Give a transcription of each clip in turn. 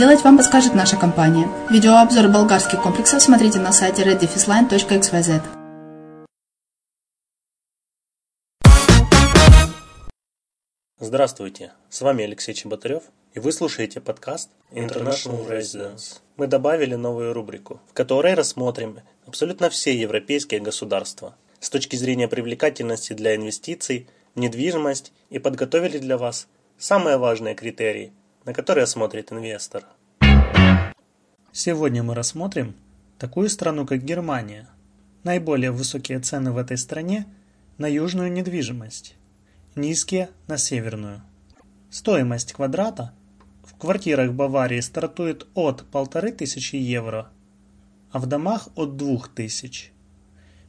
вам подскажет наша компания. Видеообзор болгарских комплексов смотрите на сайте reddefisline.xyz. Здравствуйте, с вами Алексей Чеботарев, и вы слушаете подкаст International Residence. Мы добавили новую рубрику, в которой рассмотрим абсолютно все европейские государства с точки зрения привлекательности для инвестиций, недвижимость и подготовили для вас самые важные критерии, на которые смотрит инвестор. Сегодня мы рассмотрим такую страну, как Германия. Наиболее высокие цены в этой стране на южную недвижимость, низкие на северную. Стоимость квадрата в квартирах Баварии стартует от 1500 евро, а в домах от 2000.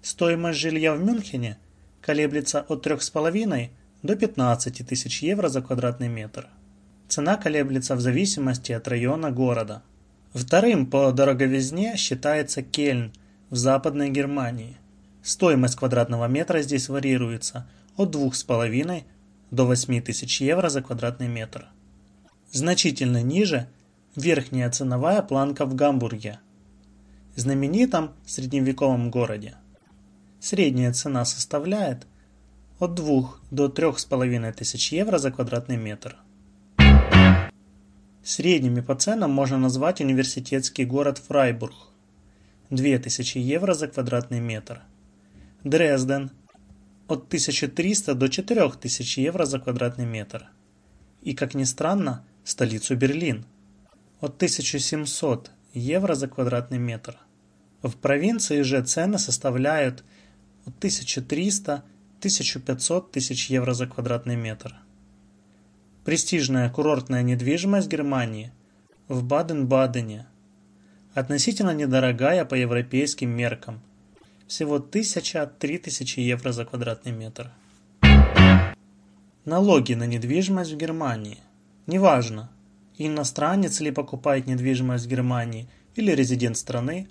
Стоимость жилья в Мюнхене колеблется от 3,5 до 15 тысяч евро за квадратный метр. Цена колеблется в зависимости от района города. Вторым по дороговизне считается Кельн в Западной Германии. Стоимость квадратного метра здесь варьируется от 2,5 до 8 тысяч евро за квадратный метр. Значительно ниже верхняя ценовая планка в Гамбурге, знаменитом средневековом городе. Средняя цена составляет от 2 до 3,5 тысяч евро за квадратный метр. Средними по ценам можно назвать университетский город Фрайбург – 2000 евро за квадратный метр. Дрезден – от 1300 до 4000 евро за квадратный метр. И, как ни странно, столицу Берлин – от 1700 евро за квадратный метр. В провинции же цены составляют от 1300 1500 тысяч евро за квадратный метр. Престижная курортная недвижимость Германии в Баден-Бадене. Относительно недорогая по европейским меркам. Всего 1000-3000 евро за квадратный метр. Налоги на недвижимость в Германии. Неважно, иностранец ли покупает недвижимость в Германии или резидент страны,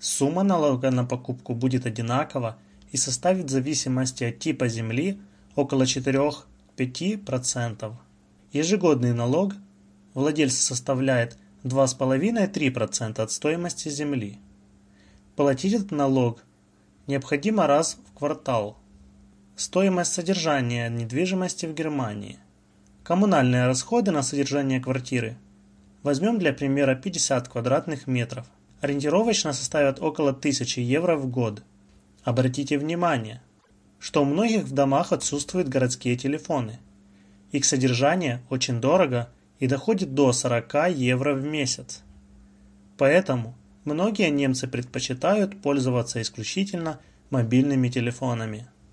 сумма налога на покупку будет одинакова и составит в зависимости от типа земли около 4-5%. Ежегодный налог владельца составляет 2,5-3% от стоимости земли. Платить этот налог необходимо раз в квартал. Стоимость содержания недвижимости в Германии. Коммунальные расходы на содержание квартиры. Возьмем для примера 50 квадратных метров. Ориентировочно составят около 1000 евро в год. Обратите внимание, что у многих в домах отсутствуют городские телефоны. Их содержание очень дорого и доходит до 40 евро в месяц. Поэтому многие немцы предпочитают пользоваться исключительно мобильными телефонами.